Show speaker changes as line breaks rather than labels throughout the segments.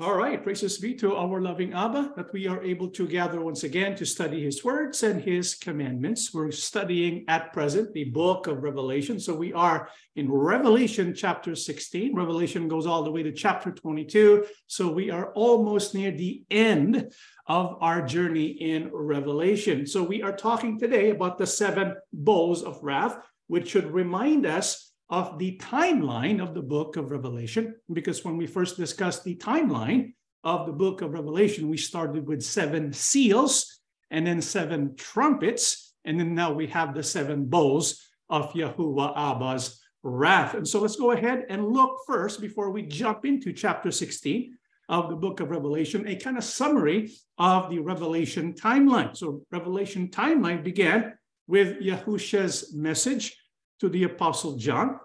All right, praises be to our loving Abba that we are able to gather once again to study his words and his commandments. We're studying at present the book of Revelation. So we are in Revelation chapter 16. Revelation goes all the way to chapter 22. So we are almost near the end of our journey in Revelation. So we are talking today about the seven bowls of wrath, which should remind us of the timeline of the book of Revelation, because when we first discussed the timeline of the book of Revelation, we started with seven seals and then seven trumpets, and then now we have the seven bowls of Yahuwah Abba's wrath. And so let's go ahead and look first before we jump into chapter 16 of the book of Revelation, a kind of summary of the Revelation timeline. So Revelation timeline began with Yahusha's message to the Apostle John,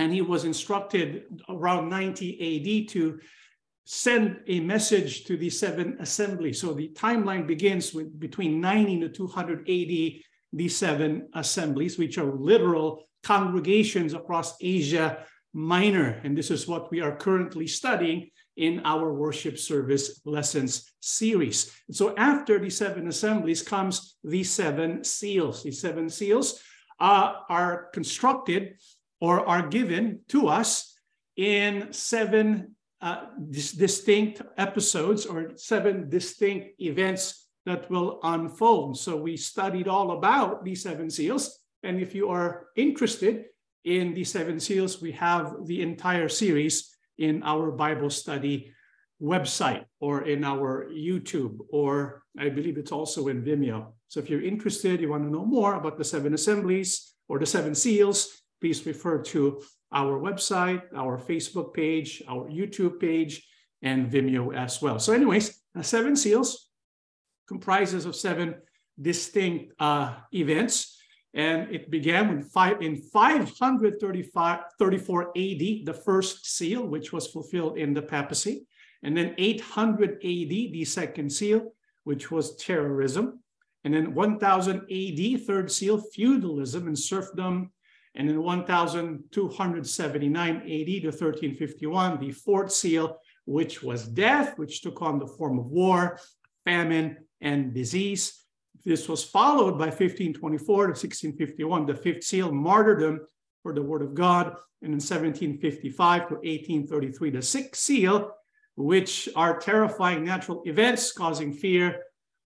and he was instructed around 90 AD to send a message to the seven assemblies. So the timeline begins with between 90 to 200 AD, the seven assemblies, which are literal congregations across Asia Minor. And this is what we are currently studying in our worship service lessons series. So after the seven assemblies comes the seven seals. The seven seals uh, are constructed or are given to us in seven uh, dis- distinct episodes or seven distinct events that will unfold. So we studied all about these seven seals. And if you are interested in the seven seals, we have the entire series in our Bible study website or in our YouTube, or I believe it's also in Vimeo. So if you're interested, you want to know more about the seven assemblies or the seven seals, please refer to our website, our Facebook page, our YouTube page, and Vimeo as well. So, anyways, seven seals comprises of seven distinct uh, events. And it began in, five, in 534 AD, the first seal, which was fulfilled in the papacy. And then 800 AD, the second seal, which was terrorism. And then 1000 AD, third seal, feudalism and serfdom. And in 1279 AD to 1351, the fourth seal, which was death, which took on the form of war, famine, and disease. This was followed by 1524 to 1651, the fifth seal, martyrdom for the word of God. And in 1755 to 1833, the sixth seal, which are terrifying natural events causing fear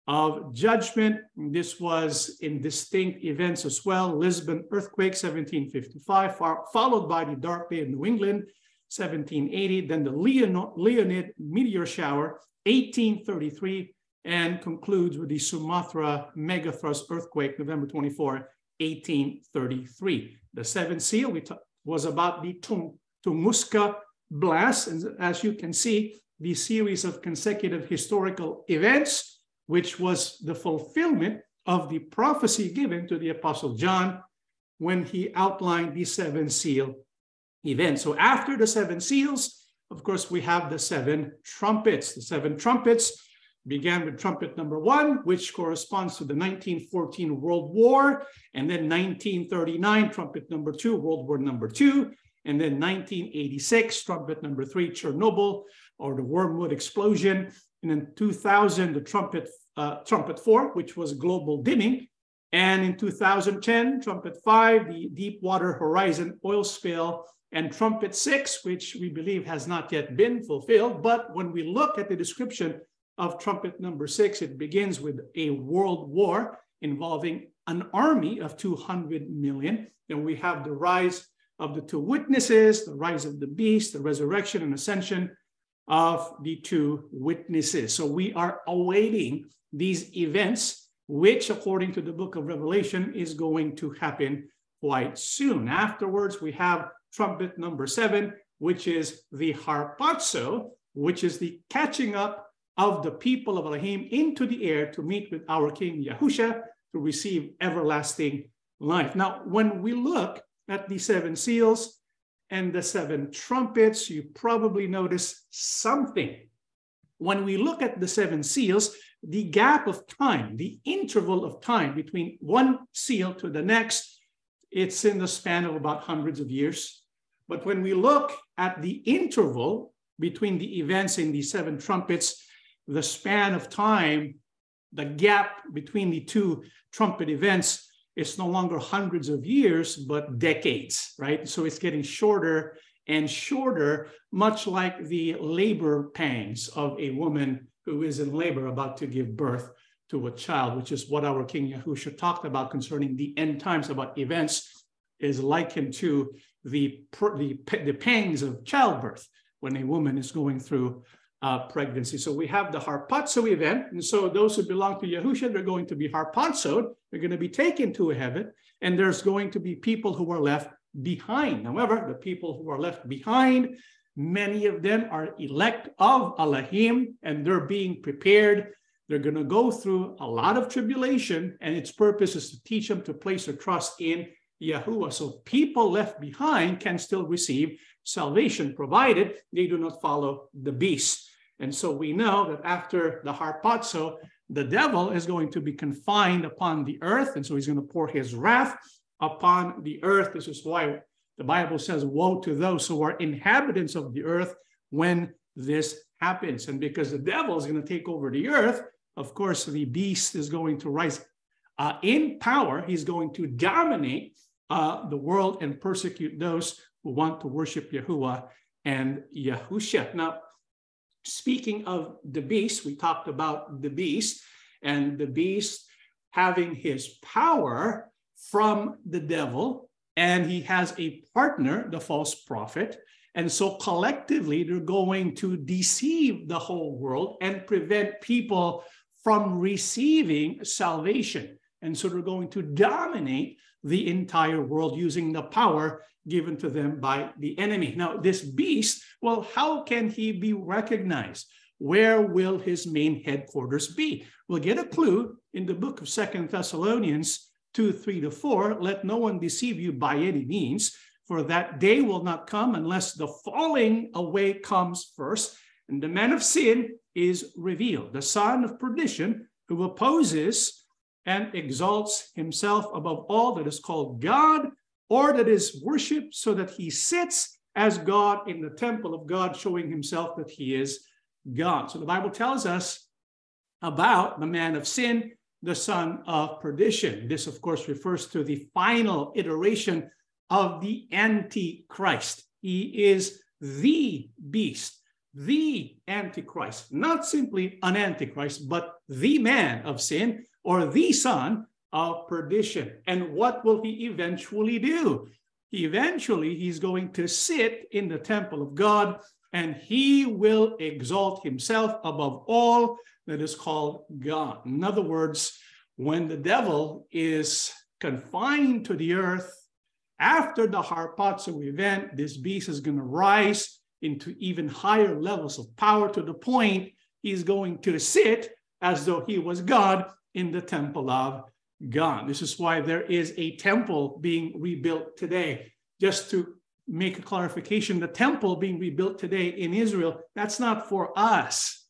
of judgment. This was in distinct events as well. Lisbon earthquake, 1755, followed by the Dark Day of New England, 1780, then the Leonid meteor shower, 1833, and concludes with the Sumatra megathrust earthquake, November 24, 1833. The seventh seal was about the Tunguska blast. And as you can see, the series of consecutive historical events which was the fulfillment of the prophecy given to the Apostle John when he outlined the seven seal event. So after the seven seals, of course, we have the seven trumpets. The seven trumpets began with trumpet number one, which corresponds to the 1914 World War, and then 1939, trumpet number two, World War number two, and then 1986, trumpet number three, Chernobyl, or the Wormwood explosion, and in 2000, the trumpet, uh, trumpet four, which was global dimming. And in 2010, trumpet five, the Deepwater Horizon oil spill, and trumpet six, which we believe has not yet been fulfilled. But when we look at the description of trumpet number six, it begins with a world war involving an army of 200 million. Then we have the rise of the two witnesses, the rise of the beast, the resurrection and ascension, of the two witnesses. So we are awaiting these events, which, according to the book of Revelation, is going to happen quite soon. Afterwards, we have trumpet number seven, which is the harpazo, which is the catching up of the people of Elohim into the air to meet with our King Yahusha to receive everlasting life. Now, when we look at the seven seals, and the seven trumpets, you probably notice something. When we look at the seven seals, the gap of time, the interval of time between one seal to the next, it's in the span of about hundreds of years. But when we look at the interval between the events in the seven trumpets, the span of time, the gap between the two trumpet events is no longer hundreds of years, but decades, right? So it's getting shorter and shorter, much like the labor pangs of a woman who is in labor about to give birth to a child, which is what our King Yahusha talked about concerning the end times about events, is likened to the, the, the pangs of childbirth when a woman is going through uh, pregnancy. So we have the harpazo event. And so those who belong to Yahusha, they're going to be harpazoed. They're going to be taken to heaven. And there's going to be people who are left behind. However, the people who are left behind, many of them are elect of Elohim and they're being prepared. They're going to go through a lot of tribulation, and its purpose is to teach them to place their trust in Yahuwah. So people left behind can still receive salvation, provided they do not follow the beast. And so we know that after the harpazo, the devil is going to be confined upon the earth. And so he's going to pour his wrath upon the earth. This is why the Bible says, Woe to those who are inhabitants of the earth when this happens. And because the devil is going to take over the earth, of course, the beast is going to rise uh, in power. He's going to dominate uh, the world and persecute those who want to worship Yahuwah and Yahusha. Now, speaking of the beast, we talked about the beast and the beast having his power from the devil, and he has a partner, the false prophet. And so collectively, they're going to deceive the whole world and prevent people from receiving salvation. And so they're going to dominate the entire world using the power given to them by the enemy. Now, this beast, well, how can he be recognized? Where will his main headquarters be? We'll get a clue in the book of Second Thessalonians 2 3 to 4. Let no one deceive you by any means, for that day will not come unless the falling away comes first, and the man of sin is revealed, the son of perdition, who opposes and exalts himself above all that is called God or that is worshiped, so that he sits as God in the temple of God, showing himself that he is God. So the Bible tells us about the man of sin, the son of perdition. This, of course, refers to the final iteration of the Antichrist. He is the beast, the Antichrist, not simply an Antichrist, but the man of sin or the son of perdition. And what will he eventually do? Eventually, he's going to sit in the temple of God and he will exalt himself above all that is called God. In other words, when the devil is confined to the earth, after the harpazo event, this beast is going to rise into even higher levels of power to the point he's going to sit as though he was God in the temple of God. This is why there is a temple being rebuilt today. Just to make a clarification, the temple being rebuilt today in Israel, that's not for us.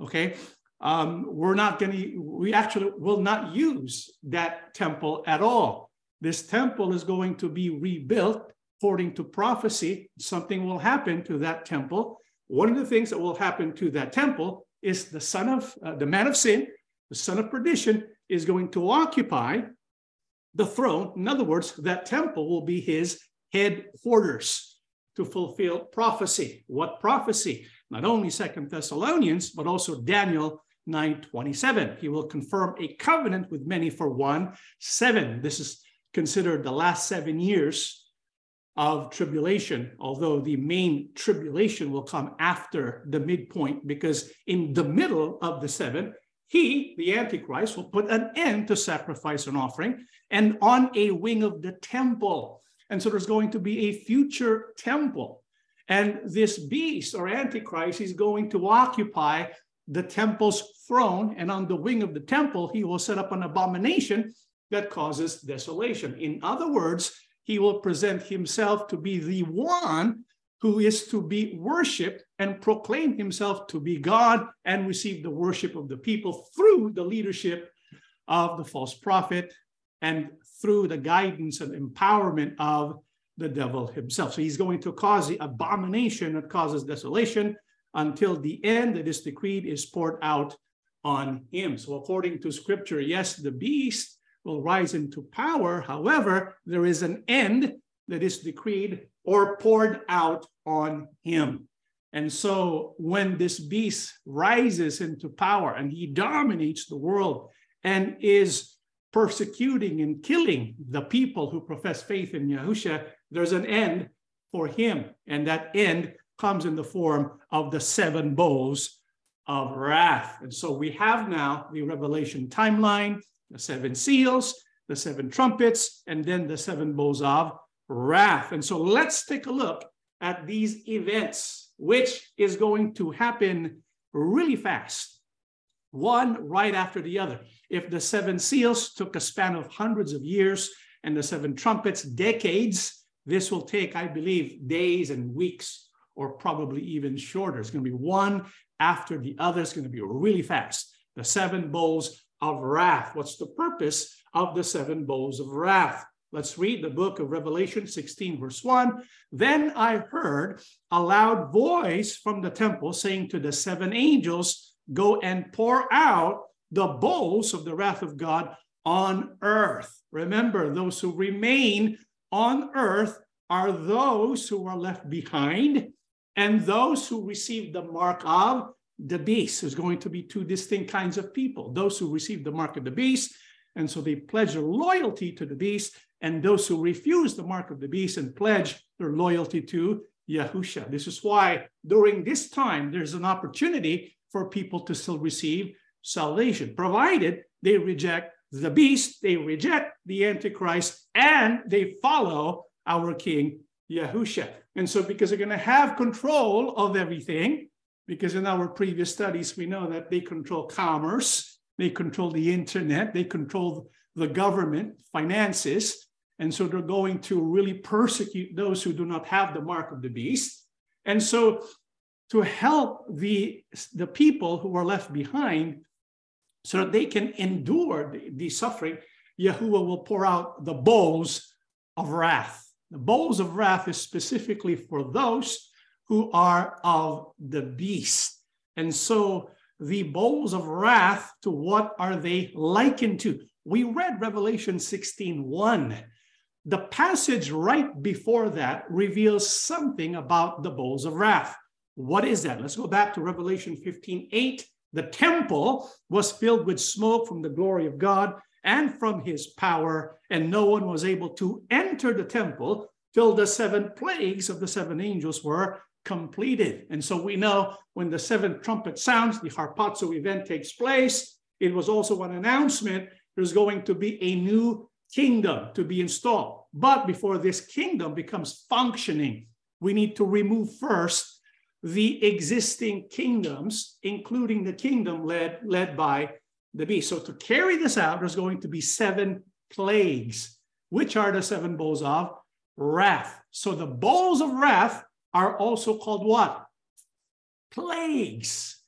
Okay. Um, we're not going to, we actually will not use that temple at all. This temple is going to be rebuilt according to prophecy. Something will happen to that temple. One of the things that will happen to that temple is the son of uh, the man of sin, the son of perdition, is going to occupy the throne. In other words, that temple will be his headquarters to fulfill prophecy. What prophecy? Not only Second Thessalonians, but also Daniel 9:27. He will confirm a covenant with many for one. Seven. This is considered the last seven years of tribulation, although the main tribulation will come after the midpoint, because in the middle of the seven he, the Antichrist, will put an end to sacrifice and offering and on a wing of the temple. And so there's going to be a future temple. And this beast or Antichrist is going to occupy the temple's throne. And on the wing of the temple, he will set up an abomination that causes desolation. In other words, he will present himself to be the one who is to be worshiped and proclaim himself to be God and receive the worship of the people through the leadership of the false prophet and through the guidance and empowerment of the devil himself. So he's going to cause the abomination that causes desolation, until the end that is decreed is poured out on him. So, according to scripture, yes, the beast will rise into power. However, there is an end that is decreed or poured out on him. And so, when this beast rises into power and he dominates the world and is persecuting and killing the people who profess faith in Yahusha, there's an end for him. And that end comes in the form of the seven bowls of wrath. And so we have now the Revelation timeline, the seven seals, the seven trumpets, and then the seven bowls of wrath. And so let's take a look at these events, which is going to happen really fast, one right after the other. If the seven seals took a span of hundreds of years and the seven trumpets decades, this will take, I believe, days and weeks or probably even shorter. It's going to be one after the other. It's going to be really fast. The seven bowls of wrath. What's the purpose of the seven bowls of wrath? Let's read the book of Revelation 16, verse 1. Then I heard a loud voice from the temple saying to the seven angels, Go and pour out the bowls of the wrath of God on earth. Remember, those who remain on earth are those who are left behind and those who receive the mark of the beast. There's going to be two distinct kinds of people those who receive the mark of the beast, and so they pledge their loyalty to the beast, and those who refuse the mark of the beast and pledge their loyalty to Yahusha. This is why during this time there's an opportunity for people to still receive salvation, provided they reject the beast, they reject the Antichrist, and they follow our King Yahusha. And so, because they're going to have control of everything, because in our previous studies, we know that they control commerce, they control the internet, they control the government, finances. And so, they're going to really persecute those who do not have the mark of the beast. And so, to help the, the people who are left behind so that they can endure the, the suffering, Yahuwah will pour out the bowls of wrath the bowls of wrath is specifically for those who are of the beast. And so the bowls of wrath, to what are they likened to? We read Revelation 16 1. The passage right before that reveals something about the bowls of wrath. What is that? Let's go back to Revelation 15 8. The temple was filled with smoke from the glory of God and from his power, and no one was able to enter the temple till the seven plagues of the seven angels were completed. And so we know when the seventh trumpet sounds, the harpazo event takes place. It was also an announcement there's going to be a new kingdom to be installed. But before this kingdom becomes functioning, we need to remove first the existing kingdoms, including the kingdom led, led by the beast. So to carry this out, there's going to be seven plagues, which are the seven bowls of wrath. So the bowls of wrath are also called what? Plagues.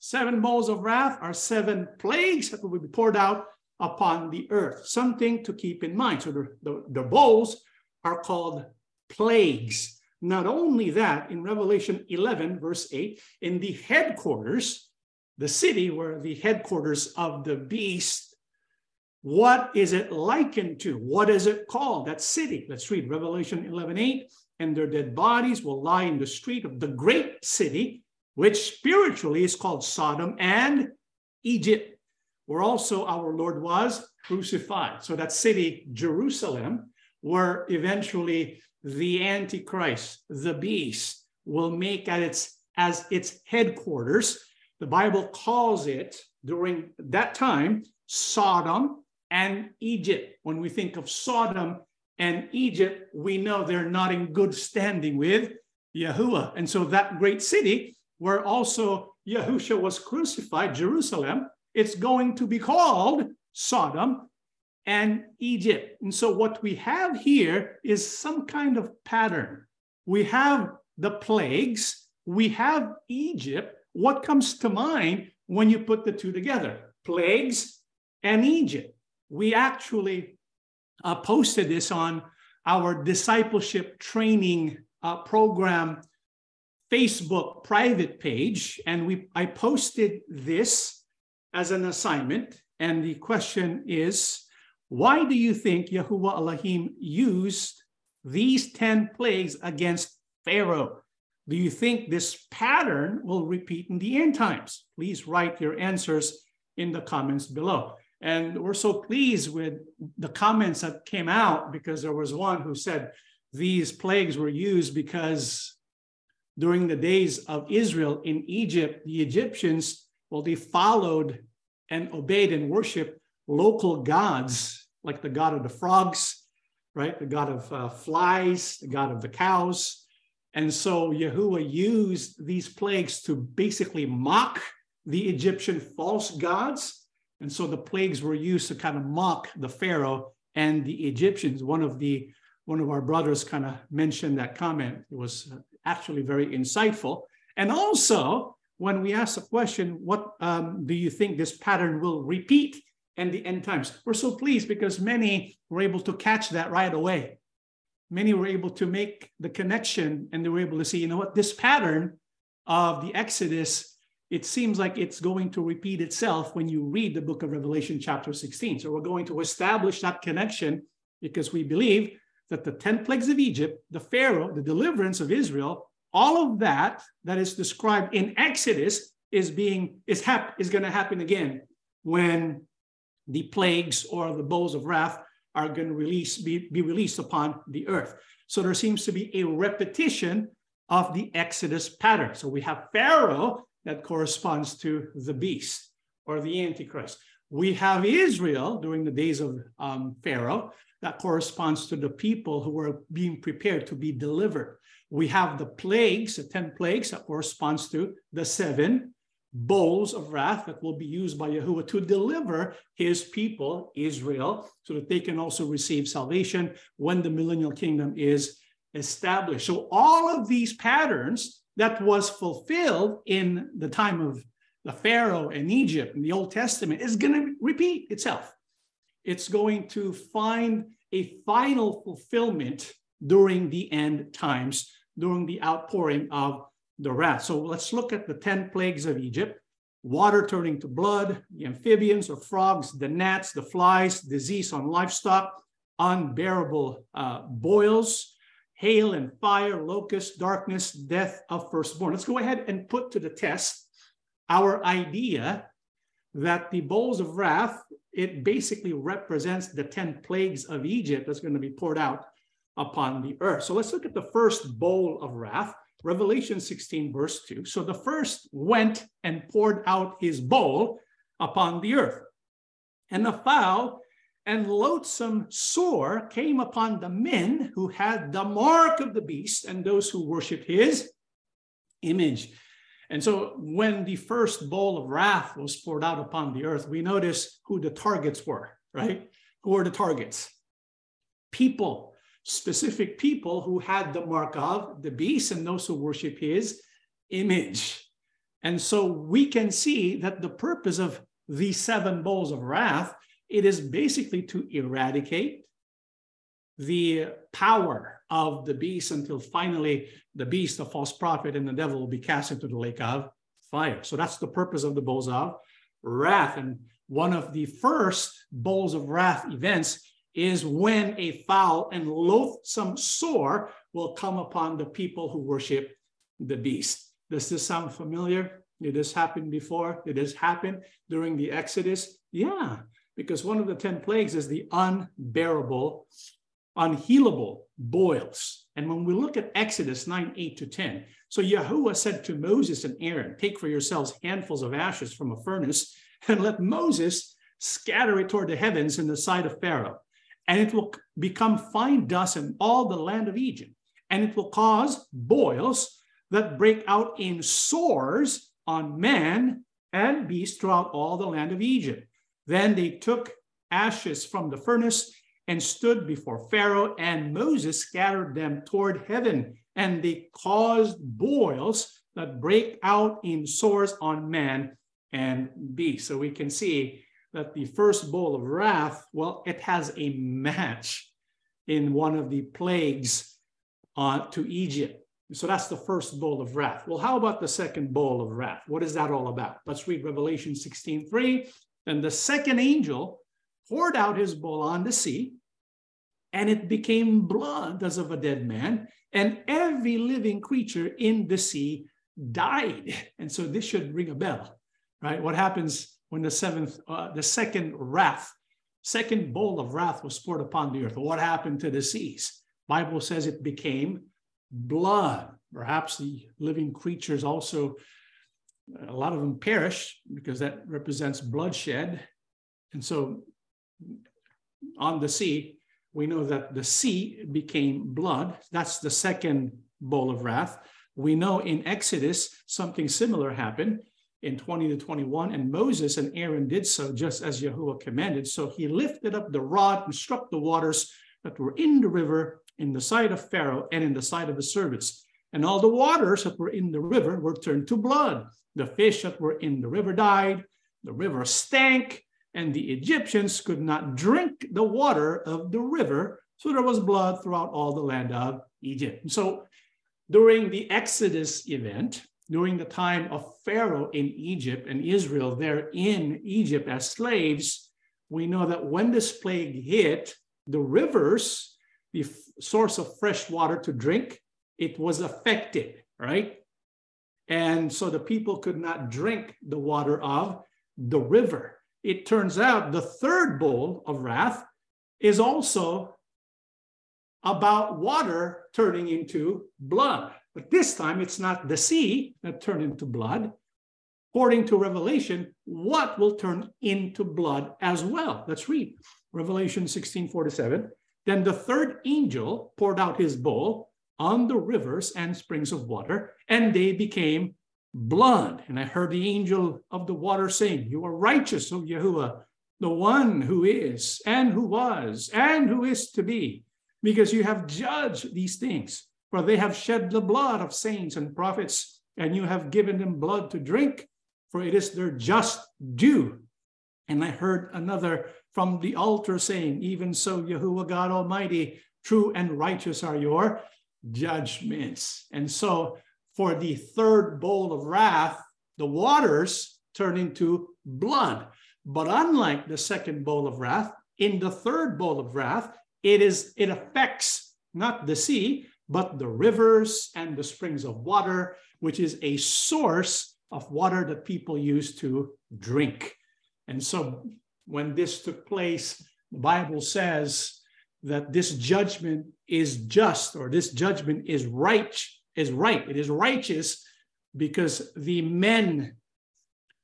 Seven bowls of wrath are seven plagues that will be poured out upon the earth. Something to keep in mind. So the, the, the bowls are called plagues. Not only that, in Revelation 11, verse 8, in the headquarters, the city where the headquarters of the beast, what is it likened to? What is it called? That city. Let's read Revelation 11 8. And their dead bodies will lie in the street of the great city, which spiritually is called Sodom and Egypt, where also our Lord was crucified. So that city, Jerusalem, where eventually the Antichrist, the beast, will make at its as its headquarters the Bible calls it during that time Sodom and Egypt. When we think of Sodom and Egypt, we know they're not in good standing with Yahuwah. And so that great city where also Yahusha was crucified, Jerusalem, it's going to be called Sodom and Egypt. And so what we have here is some kind of pattern. We have the plagues, we have Egypt, what comes to mind when you put the two together? Plagues and Egypt. We actually uh, posted this on our discipleship training uh, program Facebook private page, and we I posted this as an assignment. And the question is, why do you think Yahuwah Elohim used these 10 plagues against Pharaoh? Do you think this pattern will repeat in the end times? Please write your answers in the comments below. And we're so pleased with the comments that came out because there was one who said these plagues were used because during the days of Israel in Egypt, the Egyptians, well, they followed and obeyed and worshiped local gods, like the god of the frogs, right? The god of uh, flies, the god of the cows. And so Yahuwah used these plagues to basically mock the Egyptian false gods. And so the plagues were used to kind of mock the Pharaoh and the Egyptians. One of the one of our brothers kind of mentioned that comment. It was actually very insightful. And also, when we ask the question, what um, do you think this pattern will repeat in the end times? We're so pleased because many were able to catch that right away. Many were able to make the connection and they were able to see, you know what, this pattern of the Exodus, it seems like it's going to repeat itself when you read the book of Revelation, chapter 16. So we're going to establish that connection because we believe that the 10 plagues of Egypt, the Pharaoh, the deliverance of Israel, all of that that is described in Exodus is being is hap- is going to happen again when the plagues or the bowls of wrath are going to release be, be released upon the earth. So there seems to be a repetition of the Exodus pattern. So we have Pharaoh that corresponds to the beast or the Antichrist. We have Israel during the days of um, Pharaoh that corresponds to the people who were being prepared to be delivered. We have the plagues, the 10 plagues that corresponds to the seven bowls of wrath that will be used by Yahuwah to deliver his people, Israel, so that they can also receive salvation when the millennial kingdom is established. So all of these patterns that was fulfilled in the time of the Pharaoh in Egypt in the Old Testament is going to repeat itself it's going to find a final fulfillment during the end times, during the outpouring of the wrath. So let's look at the 10 plagues of Egypt water turning to blood, the amphibians or frogs, the gnats, the flies, disease on livestock, unbearable uh, boils, hail and fire, locust, darkness, death of firstborn. Let's go ahead and put to the test our idea that the bowls of wrath it basically represents the 10 plagues of Egypt that's going to be poured out upon the earth. So let's look at the first bowl of wrath, Revelation 16, verse 2. So the first went and poured out his bowl upon the earth. And the foul and loathsome sore came upon the men who had the mark of the beast and those who worship his image. And so when the first bowl of wrath was poured out upon the earth, we notice who the targets were, right? Who were the targets? People, specific people who had the mark of the beast and those who worship his image. And so we can see that the purpose of these seven bowls of wrath, it is basically to eradicate the power of the beast until finally the beast, the false prophet, and the devil will be cast into the lake of fire. So that's the purpose of the bowls of wrath. And one of the first bowls of wrath events is when a foul and loathsome sore will come upon the people who worship the beast. Does this sound familiar? Did this happen before? Did this happen during the Exodus? Yeah, because one of the 10 plagues is the unbearable unhealable boils. And when we look at Exodus 9, 8 to 10, so Yahuwah said to Moses and Aaron, Take for yourselves handfuls of ashes from a furnace and let Moses scatter it toward the heavens in the sight of Pharaoh. And it will become fine dust in all the land of Egypt. And it will cause boils that break out in sores on man and beast throughout all the land of Egypt. Then they took ashes from the furnace and stood before Pharaoh, and Moses scattered them toward heaven, and they caused boils that break out in sores on man and beast. So we can see that the first bowl of wrath, well, it has a match in one of the plagues uh, to Egypt. So that's the first bowl of wrath. Well, how about the second bowl of wrath? What is that all about? Let's read Revelation 16 3. And the second angel poured out his bowl on the sea, and it became blood as of a dead man, and every living creature in the sea died. And so this should ring a bell, right? What happens when the seventh, uh, the second wrath, second bowl of wrath was poured upon the earth? What happened to the seas? Bible says it became blood. Perhaps the living creatures also, a lot of them perish because that represents bloodshed. And so on the sea, we know that the sea became blood. That's the second bowl of wrath. We know in Exodus something similar happened in 20 to 21, and Moses and Aaron did so just as Yahuwah commanded. So he lifted up the rod and struck the waters that were in the river in the sight of Pharaoh and in the sight of his servants. And all the waters that were in the river were turned to blood. The fish that were in the river died, the river stank, and the Egyptians could not drink the water of the river. So there was blood throughout all the land of Egypt. So during the Exodus event, during the time of Pharaoh in Egypt and Israel there in Egypt as slaves, we know that when this plague hit, the rivers the source of fresh water to drink, it was affected, right? And so the people could not drink the water of the river. It turns out the third bowl of wrath is also about water turning into blood. But this time it's not the sea that turned into blood. According to Revelation, what will turn into blood as well? Let's read Revelation 16 47. Then the third angel poured out his bowl on the rivers and springs of water, and they became blood. And I heard the angel of the water saying, You are righteous, O Yahuwah, the one who is, and who was, and who is to be, because you have judged these things. For they have shed the blood of saints and prophets, and you have given them blood to drink, for it is their just due. And I heard another from the altar saying, Even so, Yahuwah God Almighty, true and righteous are your judgments. And so, for the third bowl of wrath, the waters turn into blood. But unlike the second bowl of wrath, in the third bowl of wrath, it is it affects not the sea, but the rivers and the springs of water, which is a source of water that people use to drink. And so when this took place, the Bible says that this judgment is just or this judgment is right, is right. It is righteous because the men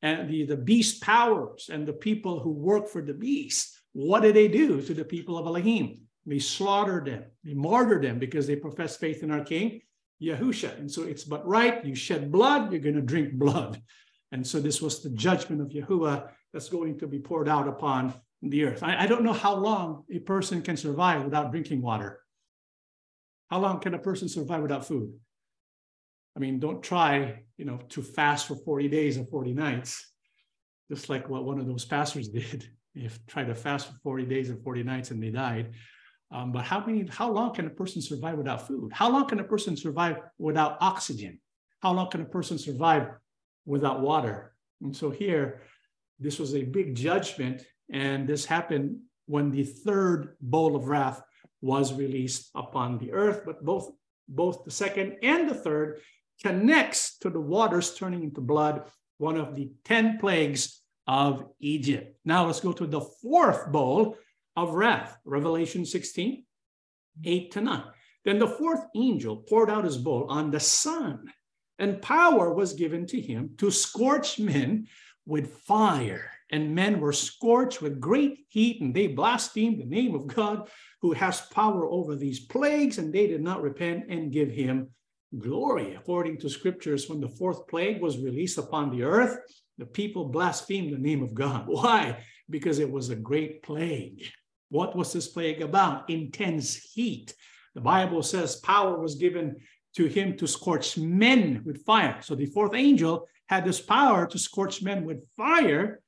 and the, the beast powers and the people who work for the beast, what did they do to the people of Elohim? They slaughtered them, they martyred them because they profess faith in our king, Yahusha. And so it's but right, you shed blood, you're going to drink blood. And so this was the judgment of Yahuwah that's going to be poured out upon the earth. I, I don't know how long a person can survive without drinking water. How long can a person survive without food? I mean, don't try, you know, to fast for 40 days or 40 nights, just like what one of those pastors did. If tried to fast for 40 days and 40 nights and they died. Um, but how many, how long can a person survive without food? How long can a person survive without oxygen? How long can a person survive without water? And so here, this was a big judgment, and this happened when the third bowl of wrath was released upon the earth. But both, both the second and the third connects to the waters turning into blood, one of the 10 plagues of Egypt. Now let's go to the fourth bowl of wrath, Revelation 16, 8 to 9. Then the fourth angel poured out his bowl on the sun, and power was given to him to scorch men with fire, and men were scorched with great heat, and they blasphemed the name of God who has power over these plagues, and they did not repent and give him glory. According to scriptures, when the fourth plague was released upon the earth, the people blasphemed the name of God. Why? Because it was a great plague. What was this plague about? Intense heat. The Bible says power was given to him to scorch men with fire. So the fourth angel had this power to scorch men with fire.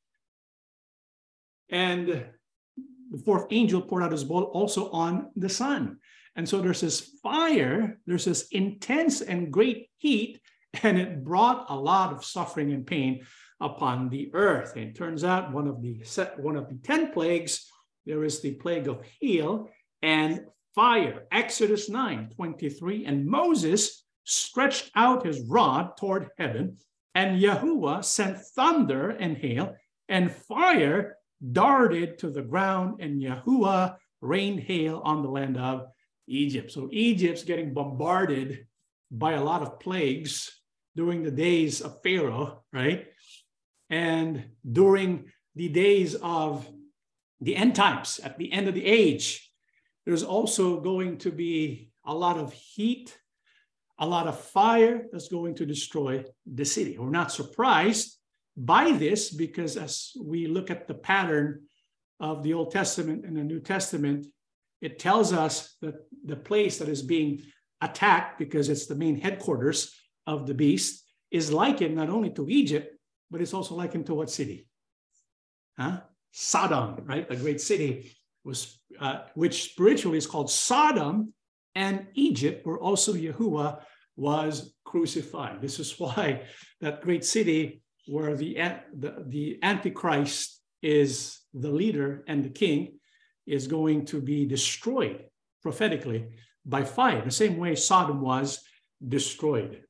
And the fourth angel poured out his bowl also on the sun. And so there's this fire, there's this intense and great heat, and it brought a lot of suffering and pain upon the earth. And it turns out one of the one of the 10 plagues, there is the plague of hail and fire. Exodus 9, 23. And Moses stretched out his rod toward heaven, and Yahuwah sent thunder and hail, and fire darted to the ground, and Yahuwah rained hail on the land of Egypt. So Egypt's getting bombarded by a lot of plagues during the days of Pharaoh, right? And during the days of the end times, at the end of the age, there's also going to be a lot of heat, a lot of fire that's going to destroy the city. We're not surprised by this because as we look at the pattern of the Old Testament and the New Testament, it tells us that the place that is being attacked, because it's the main headquarters of the beast, is likened not only to Egypt, but it's also likened to what city? Huh? Sodom, right? The great city was, uh, which spiritually is called Sodom and Egypt, where also Yahuwah was crucified. This is why that great city where the, the, the Antichrist is the leader and the king is going to be destroyed prophetically by fire, the same way Sodom was destroyed.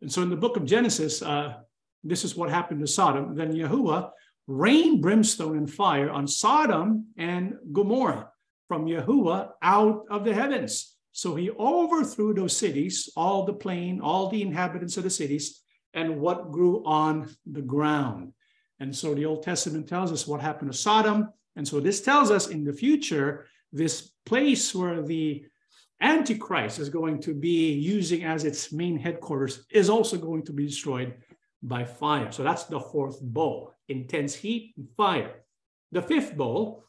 And so in the book of Genesis, uh, this is what happened to Sodom. Then Yahuwah rained brimstone and fire on Sodom and Gomorrah from Yahuwah out of the heavens. So he overthrew those cities, all the plain, all the inhabitants of the cities, and what grew on the ground. And so the Old Testament tells us what happened to Sodom. And so this tells us in the future, this place where the Antichrist is going to be using as its main headquarters is also going to be destroyed by fire. So that's the fourth bowl intense heat and fire. The fifth bowl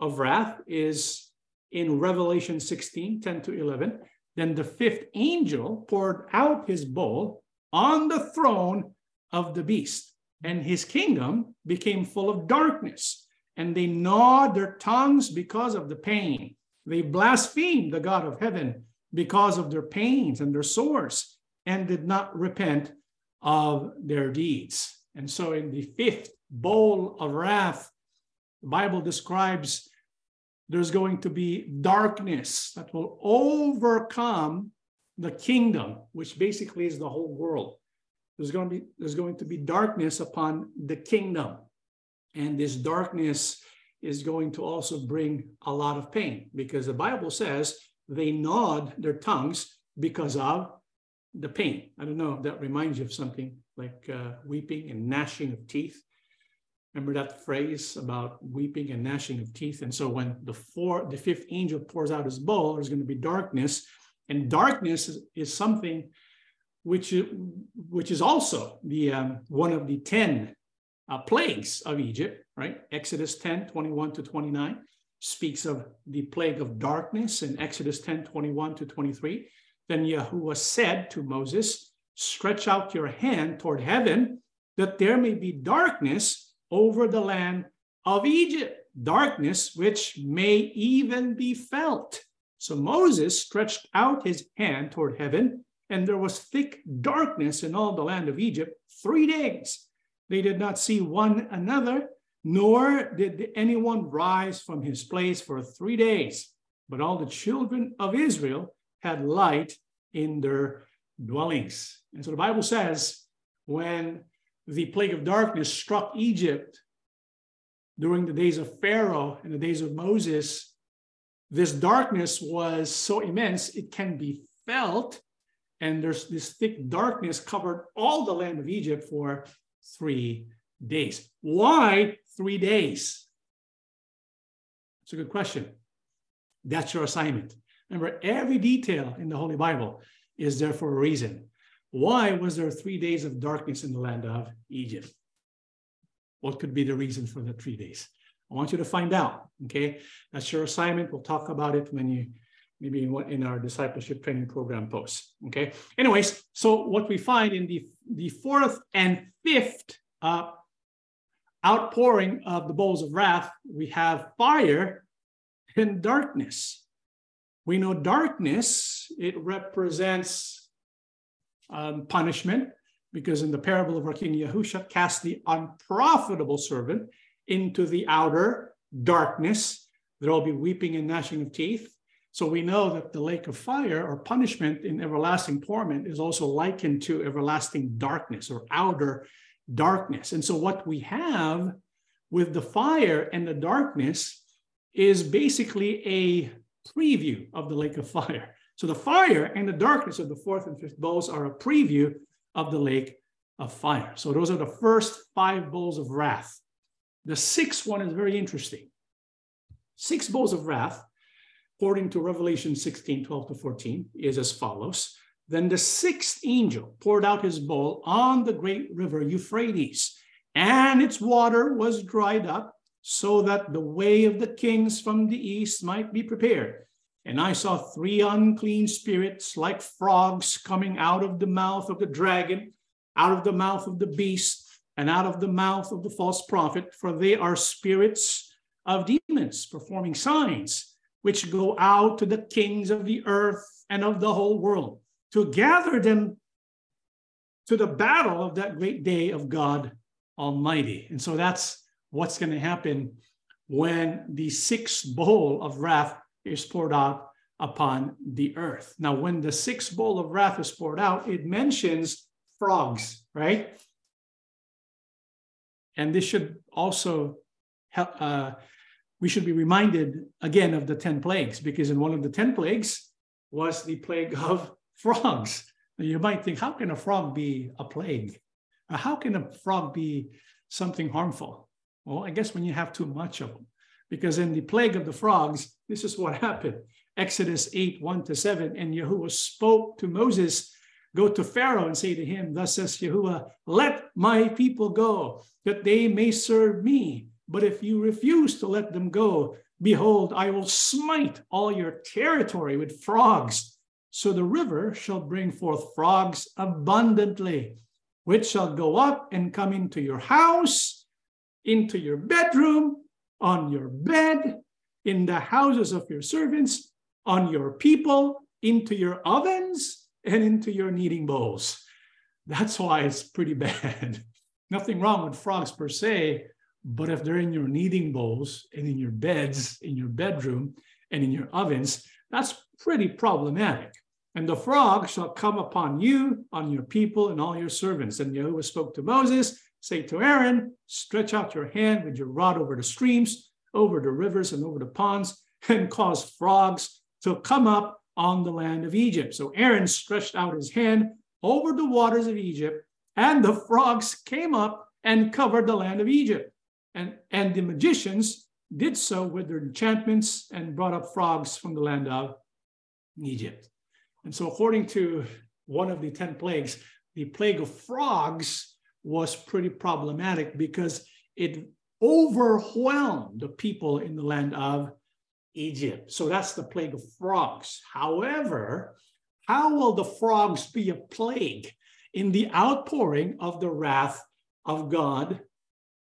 of wrath is in Revelation 16 10 to 11. Then the fifth angel poured out his bowl on the throne of the beast and his kingdom became full of darkness, and they gnawed their tongues because of the pain. They blasphemed the God of heaven because of their pains and their sores, and did not repent of their deeds. And so, in the fifth bowl of wrath, the Bible describes there's going to be darkness that will overcome the kingdom, which basically is the whole world there's going to be there's going to be darkness upon the kingdom and this darkness is going to also bring a lot of pain because the bible says they gnawed their tongues because of the pain i don't know if that reminds you of something like uh, weeping and gnashing of teeth remember that phrase about weeping and gnashing of teeth and so when the four the fifth angel pours out his bowl there's going to be darkness and darkness is, is something which, which is also the um, one of the 10 uh, plagues of Egypt, right? Exodus 10, 21 to 29 speaks of the plague of darkness in Exodus 10, 21 to 23. Then Yahuwah said to Moses, stretch out your hand toward heaven that there may be darkness over the land of Egypt, darkness which may even be felt. So Moses stretched out his hand toward heaven and there was thick darkness in all the land of Egypt three days. They did not see one another, nor did anyone rise from his place for three days. But all the children of Israel had light in their dwellings. And so the Bible says when the plague of darkness struck Egypt during the days of Pharaoh and the days of Moses, this darkness was so immense it can be felt and there's this thick darkness covered all the land of Egypt for three days. Why three days? It's a good question. That's your assignment. Remember, every detail in the Holy Bible is there for a reason. Why was there three days of darkness in the land of Egypt? What could be the reason for the three days? I want you to find out. Okay, that's your assignment. We'll talk about it when you maybe in, in our discipleship training program posts. Okay. Anyways, so what we find in the, the fourth and fifth uh, outpouring of the bowls of wrath, we have fire and darkness. We know darkness, it represents um, punishment, because in the parable of our King Yahusha, cast the unprofitable servant into the outer darkness. There will be weeping and gnashing of teeth. So we know that the lake of fire or punishment in everlasting torment is also likened to everlasting darkness or outer darkness. And so what we have with the fire and the darkness is basically a preview of the lake of fire. So the fire and the darkness of the fourth and fifth bowls are a preview of the lake of fire. So those are the first five bowls of wrath. The sixth one is very interesting. Six bowls of wrath, according to Revelation 16, 12 to 14, is as follows. Then the sixth angel poured out his bowl on the great river Euphrates, and its water was dried up, so that the way of the kings from the east might be prepared. And I saw three unclean spirits like frogs coming out of the mouth of the dragon, out of the mouth of the beast, and out of the mouth of the false prophet, for they are spirits of demons performing signs, which go out to the kings of the earth and of the whole world to gather them to the battle of that great day of God Almighty. And so that's what's going to happen when the sixth bowl of wrath is poured out upon the earth. Now, when the sixth bowl of wrath is poured out, it mentions frogs, right? And this should also help, uh, we should be reminded again of the 10 plagues, because in one of the 10 plagues was the plague of frogs. You might think, how can a frog be a plague? How can a frog be something harmful? Well, I guess when you have too much of them. Because in the plague of the frogs, this is what happened. Exodus 8, 1 to 7. And Yahuwah spoke to Moses, Go to Pharaoh and say to him, Thus says Yahuwah, let my people go, that they may serve me. But if you refuse to let them go, behold, I will smite all your territory with frogs. So the river shall bring forth frogs abundantly, which shall go up and come into your house, into your bedroom, on your bed, in the houses of your servants, on your people, into your ovens, and into your kneading bowls. That's why it's pretty bad. Nothing wrong with frogs per se, but if they're in your kneading bowls and in your beds, in your bedroom, and in your ovens, that's pretty problematic. And the frog shall come upon you, on your people, and all your servants. And Yahuwah spoke to Moses, Say to Aaron, stretch out your hand with your rod over the streams, over the rivers, and over the ponds, and cause frogs to come up on the land of Egypt. So Aaron stretched out his hand over the waters of Egypt, and the frogs came up and covered the land of Egypt. And, and the magicians did so with their enchantments and brought up frogs from the land of Egypt. And so, according to one of the 10 plagues, the plague of frogs was pretty problematic because it overwhelmed the people in the land of Egypt. So that's the plague of frogs. However, how will the frogs be a plague in the outpouring of the wrath of God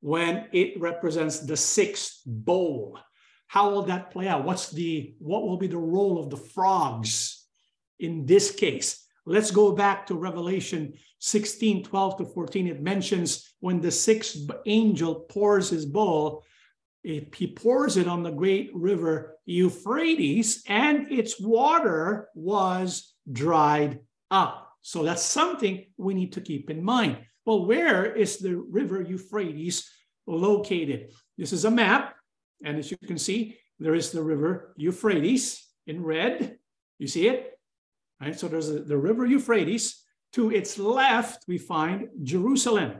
when it represents the sixth bowl? How will that play out? What's the what will be the role of the frogs in this case? Let's go back to Revelation 16, 12 to 14. It mentions when the sixth angel pours his bowl, it, he pours it on the great river Euphrates, and its water was dried up. So that's something we need to keep in mind. Well, where is the river Euphrates located? This is a map, and as you can see, there is the river Euphrates in red. You see it? Right? So there's a, the river Euphrates. To its left, we find Jerusalem.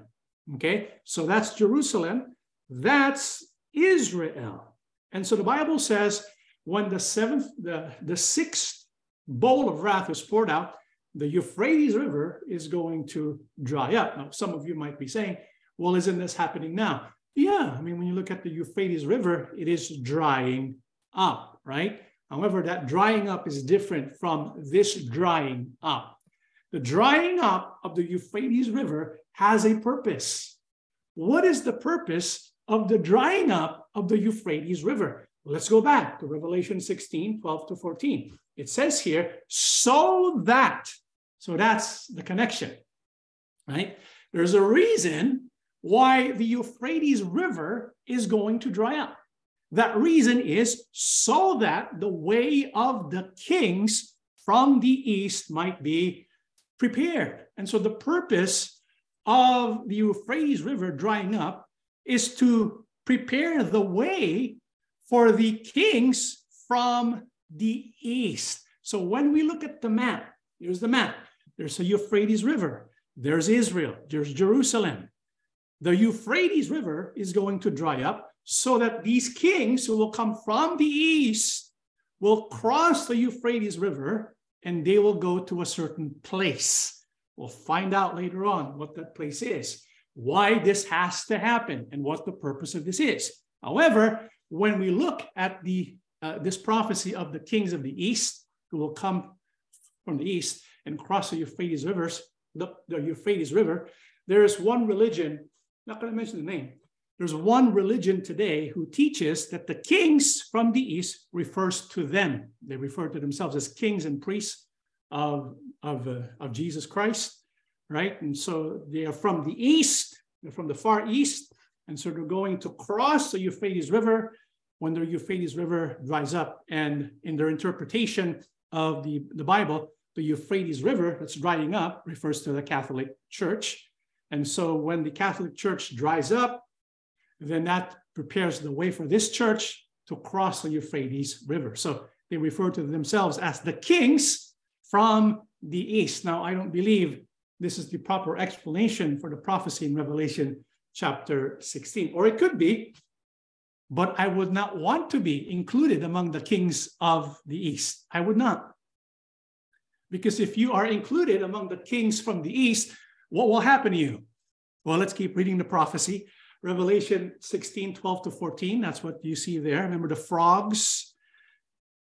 Okay, so that's Jerusalem. That's Israel. And so the Bible says when the seventh, the, the sixth bowl of wrath is poured out, the Euphrates River is going to dry up. Now, some of you might be saying, well, isn't this happening now? Yeah, I mean, when you look at the Euphrates River, it is drying up, right? However, that drying up is different from this drying up. The drying up of the Euphrates River has a purpose. What is the purpose of the drying up of the Euphrates River? Let's go back to Revelation 16, 12 to 14. It says here, so that, so that's the connection, right? There's a reason why the Euphrates River is going to dry up. That reason is so that the way of the kings from the east might be prepared. And so the purpose of the Euphrates River drying up is to prepare the way for the kings from the east. So when we look at the map, here's the map. There's a Euphrates River. There's Israel. There's Jerusalem. The Euphrates River is going to dry up so that these kings who will come from the east will cross the Euphrates River and they will go to a certain place. We'll find out later on what that place is, why this has to happen, and what the purpose of this is. However, when we look at the uh, this prophecy of the kings of the east who will come from the east and cross the Euphrates rivers, the, the Euphrates River, there is one religion, not going to mention the name, there's one religion today who teaches that the kings from the east refers to them. They refer to themselves as kings and priests of, of, uh, of Jesus Christ, right? And so they are from the east, they're from the far east, and so they're going to cross the Euphrates River when the Euphrates River dries up. And in their interpretation of the, the Bible, the Euphrates River that's drying up refers to the Catholic Church. And so when the Catholic Church dries up, then that prepares the way for this church to cross the Euphrates River. So they refer to themselves as the kings from the east. Now, I don't believe this is the proper explanation for the prophecy in Revelation chapter 16, or it could be, but I would not want to be included among the kings of the east. I would not. Because if you are included among the kings from the east, what will happen to you? Well, let's keep reading the prophecy. Revelation 16, 12 to 14. That's what you see there. Remember the frogs?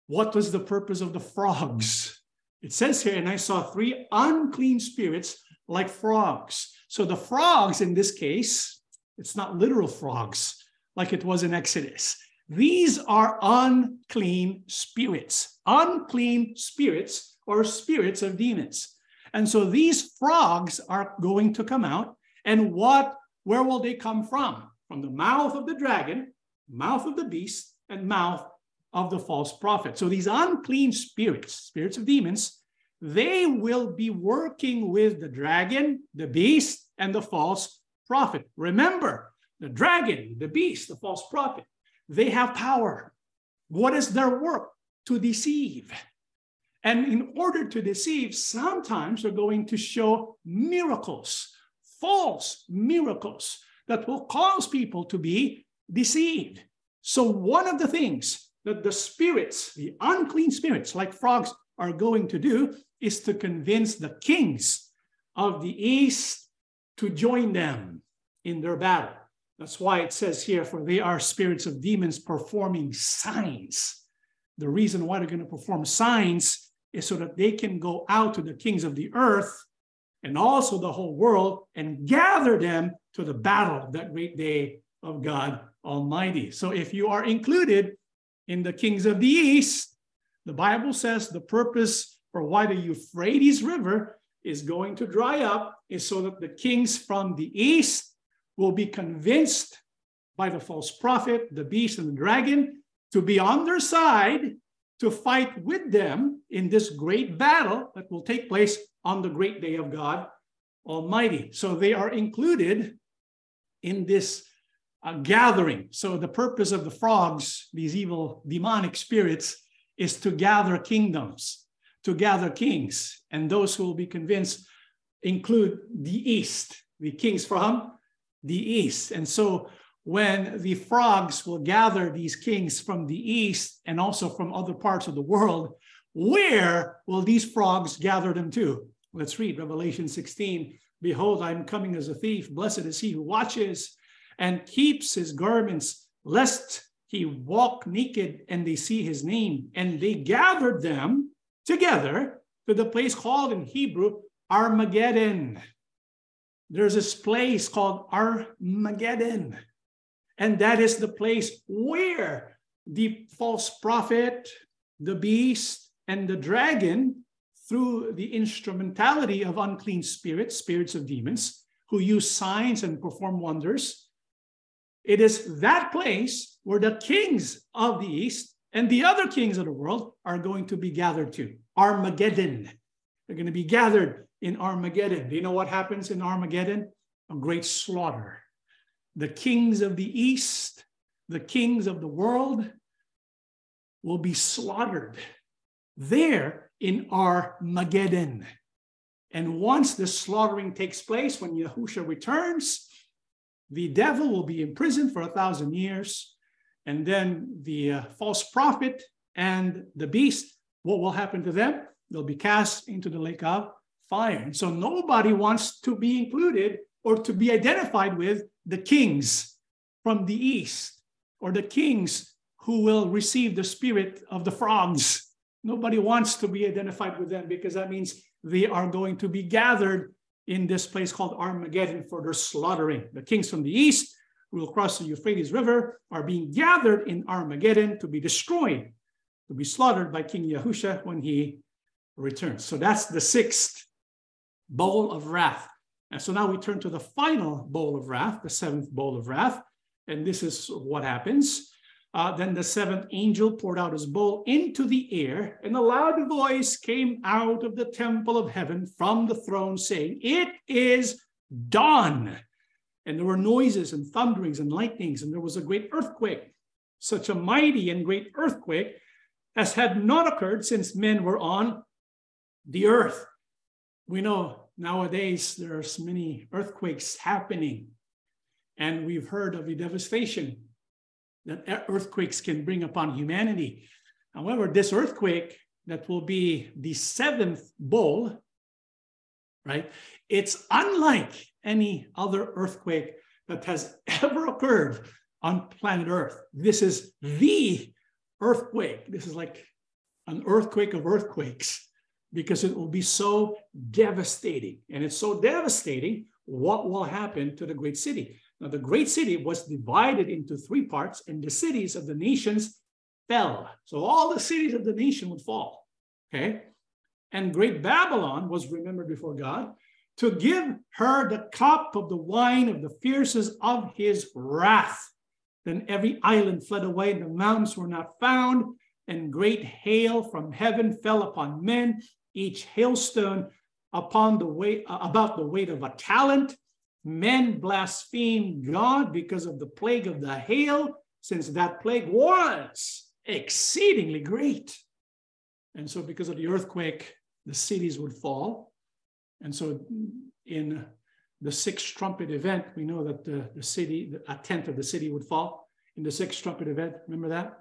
What was the purpose of the frogs? It says here, and I saw three unclean spirits like frogs. So the frogs in this case, it's not literal frogs like it was in Exodus. These are unclean spirits, unclean spirits or spirits of demons. And so these frogs are going to come out. And what where will they come from? From the mouth of the dragon, mouth of the beast, and mouth of the false prophet. So these unclean spirits, spirits of demons, they will be working with the dragon, the beast, and the false prophet. Remember, the dragon, the beast, the false prophet, they have power. What is their work? To deceive. And in order to deceive, sometimes they're going to show miracles false miracles that will cause people to be deceived. So, one of the things that the spirits, the unclean spirits like frogs, are going to do is to convince the kings of the east to join them in their battle. That's why it says here, for they are spirits of demons performing signs. The reason why they're going to perform signs is so that they can go out to the kings of the earth and also the whole world and gather them to the battle, that great day of God Almighty. So if you are included in the kings of the east, the Bible says the purpose for why the Euphrates River is going to dry up is so that the kings from the east will be convinced by the false prophet, the beast, and the dragon to be on their side to fight with them in this great battle that will take place on the great day of God Almighty. So they are included in this uh, gathering. So the purpose of the frogs, these evil demonic spirits, is to gather kingdoms, to gather kings. And those who will be convinced include the East, the kings from the East. And so when the frogs will gather these kings from the East and also from other parts of the world, where will these frogs gather them to? Let's read Revelation 16. Behold, I'm coming as a thief. Blessed is he who watches and keeps his garments, lest he walk naked and they see his name. And they gathered them together to the place called in Hebrew Armageddon. There's this place called Armageddon. And that is the place where the false prophet, the beast, and the dragon through the instrumentality of unclean spirits, spirits of demons, who use signs and perform wonders. It is that place where the kings of the east and the other kings of the world are going to be gathered to. Armageddon. They're going to be gathered in Armageddon. Do you know what happens in Armageddon? A great slaughter. The kings of the east, the kings of the world will be slaughtered there in Armageddon. And once the slaughtering takes place, when Yahusha returns, the devil will be imprisoned for a thousand years. And then the uh, false prophet and the beast, what will happen to them? They'll be cast into the lake of fire. And so nobody wants to be included or to be identified with the kings from the east or the kings who will receive the spirit of the frogs. Nobody wants to be identified with them because that means they are going to be gathered in this place called Armageddon for their slaughtering. The kings from the east who will cross the Euphrates River are being gathered in Armageddon to be destroyed, to be slaughtered by King Yahusha when he returns. So that's the sixth bowl of wrath. And so now we turn to the final bowl of wrath, the seventh bowl of wrath. And this is what happens. Uh, then the seventh angel poured out his bowl into the air, and a loud voice came out of the temple of heaven from the throne, saying, It is done. And there were noises and thunderings and lightnings, and there was a great earthquake, such a mighty and great earthquake as had not occurred since men were on the earth. We know nowadays there's many earthquakes happening, and we've heard of the devastation that earthquakes can bring upon humanity. However, this earthquake that will be the seventh bowl, right? It's unlike any other earthquake that has ever occurred on planet Earth. This is the earthquake. This is like an earthquake of earthquakes because it will be so devastating. And it's so devastating, what will happen to the great city? Now, the great city was divided into three parts, and the cities of the nations fell. So all the cities of the nation would fall. Okay. And great Babylon was remembered before God to give her the cup of the wine of the fierceness of his wrath. Then every island fled away, and the mountains were not found, and great hail from heaven fell upon men, each hailstone upon the weight uh, about the weight of a talent men blasphemed God because of the plague of the hail, since that plague was exceedingly great. And so, because of the earthquake, the cities would fall. And so, in the sixth trumpet event, we know that the, the city, a tenth of the city would fall. In the sixth trumpet event, remember that?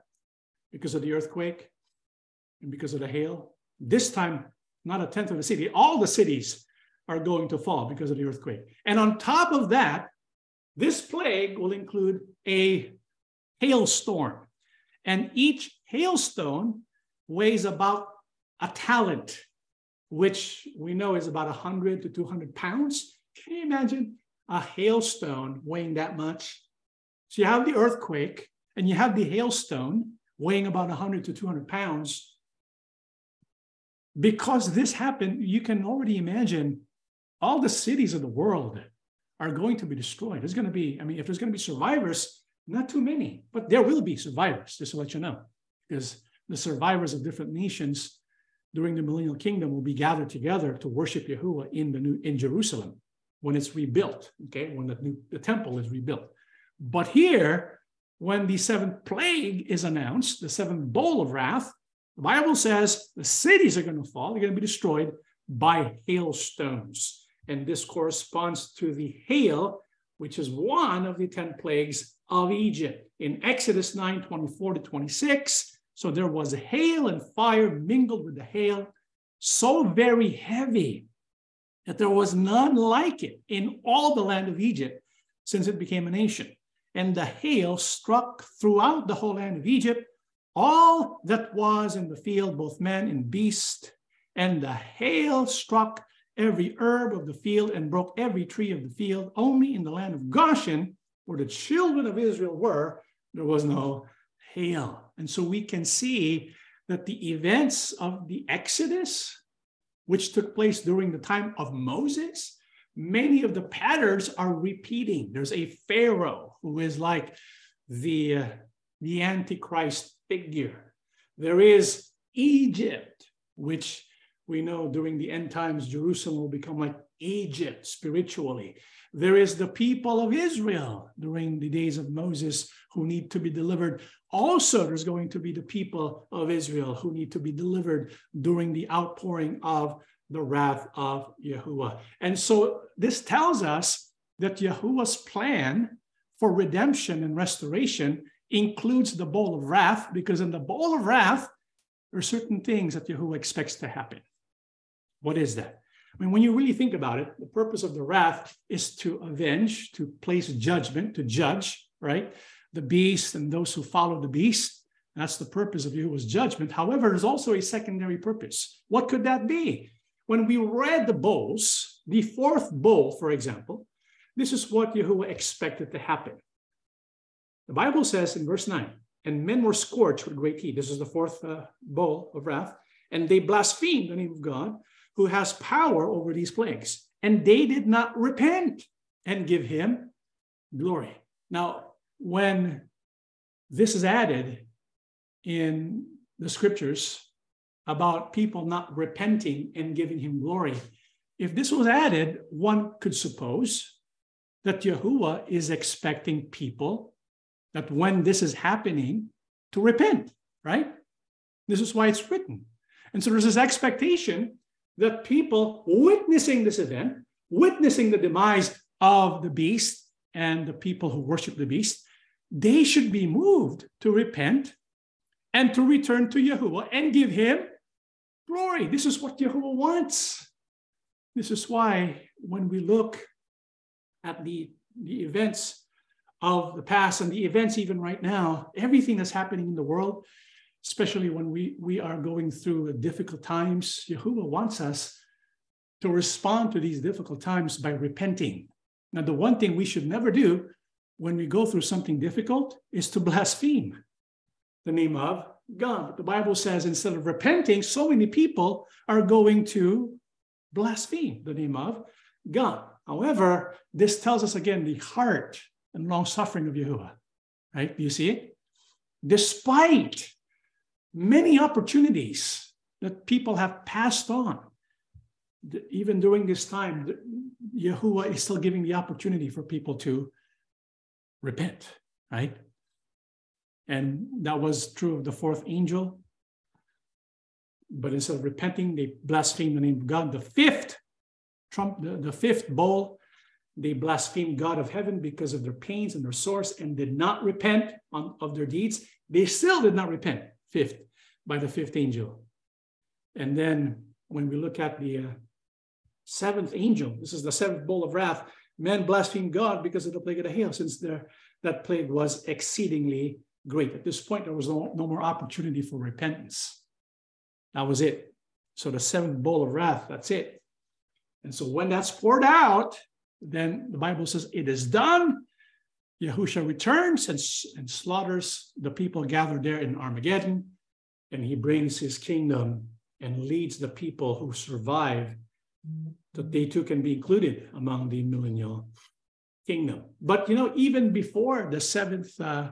Because of the earthquake and because of the hail. This time, not a tenth of the city, all the cities are going to fall because of the earthquake. And on top of that, this plague will include a hailstorm. And each hailstone weighs about a talent, which we know is about 100 to 200 pounds. Can you imagine a hailstone weighing that much? So you have the earthquake and you have the hailstone weighing about 100 to 200 pounds. Because this happened, you can already imagine all the cities of the world are going to be destroyed. There's going to be, I mean, if there's going to be survivors, not too many, but there will be survivors, just to let you know, because the survivors of different nations during the millennial kingdom will be gathered together to worship Yahuwah in the new in Jerusalem when it's rebuilt, okay, when the, new, the temple is rebuilt. But here, when the seventh plague is announced, the seventh bowl of wrath, the Bible says the cities are going to fall, they're going to be destroyed by hailstones. And this corresponds to the hail, which is one of the 10 plagues of Egypt. In Exodus 9 24 to 26, so there was hail and fire mingled with the hail, so very heavy that there was none like it in all the land of Egypt since it became a nation. And the hail struck throughout the whole land of Egypt, all that was in the field, both man and beast. And the hail struck every herb of the field and broke every tree of the field. Only in the land of Goshen, where the children of Israel were, there was no hail. And so we can see that the events of the Exodus, which took place during the time of Moses, many of the patterns are repeating. There's a Pharaoh who is like the, uh, the Antichrist figure. There is Egypt, which we know during the end times, Jerusalem will become like Egypt spiritually. There is the people of Israel during the days of Moses who need to be delivered. Also, there's going to be the people of Israel who need to be delivered during the outpouring of the wrath of Yahuwah. And so this tells us that Yahuwah's plan for redemption and restoration includes the bowl of wrath, because in the bowl of wrath, there are certain things that Yahuwah expects to happen. What is that? I mean, when you really think about it, the purpose of the wrath is to avenge, to place judgment, to judge, right? The beast and those who follow the beast. That's the purpose of Yahuwah's judgment. However, there's also a secondary purpose. What could that be? When we read the bowls, the fourth bowl, for example, this is what Yahuwah expected to happen. The Bible says in verse 9, and men were scorched with great heat. This is the fourth uh, bowl of wrath. And they blasphemed the name of God, who has power over these plagues. And they did not repent and give him glory. Now, when this is added in the scriptures about people not repenting and giving him glory, if this was added, one could suppose that Yahuwah is expecting people that when this is happening, to repent, right? This is why it's written. And so there's this expectation that people witnessing this event, witnessing the demise of the beast and the people who worship the beast, they should be moved to repent and to return to Yahuwah and give him glory. This is what Yahuwah wants. This is why when we look at the, the events of the past and the events even right now, everything that's happening in the world, especially when we, we are going through difficult times, Yahuwah wants us to respond to these difficult times by repenting. Now, the one thing we should never do when we go through something difficult is to blaspheme the name of God. The Bible says instead of repenting, so many people are going to blaspheme the name of God. However, this tells us again the heart and long suffering of Yahuwah. Right? Do you see it? Despite many opportunities that people have passed on, even during this time, Yahuwah is still giving the opportunity for people to repent, right? And that was true of the fourth angel. But instead of repenting, they blasphemed the name of God. The fifth trump, the, the fifth bowl they blasphemed God of heaven because of their pains and their source and did not repent on, of their deeds. They still did not repent, fifth, by the fifth angel. And then when we look at the uh, seventh angel, this is the seventh bowl of wrath, men blasphemed God because of the plague of the hail, since there, that plague was exceedingly great. At this point, there was no, no more opportunity for repentance. That was it. So the seventh bowl of wrath, that's it. And so when that's poured out, then the Bible says it is done. Yahusha returns and, and slaughters the people gathered there in Armageddon, and he brings his kingdom and leads the people who survive that they too can be included among the millennial kingdom. But you know, even before the seventh, uh,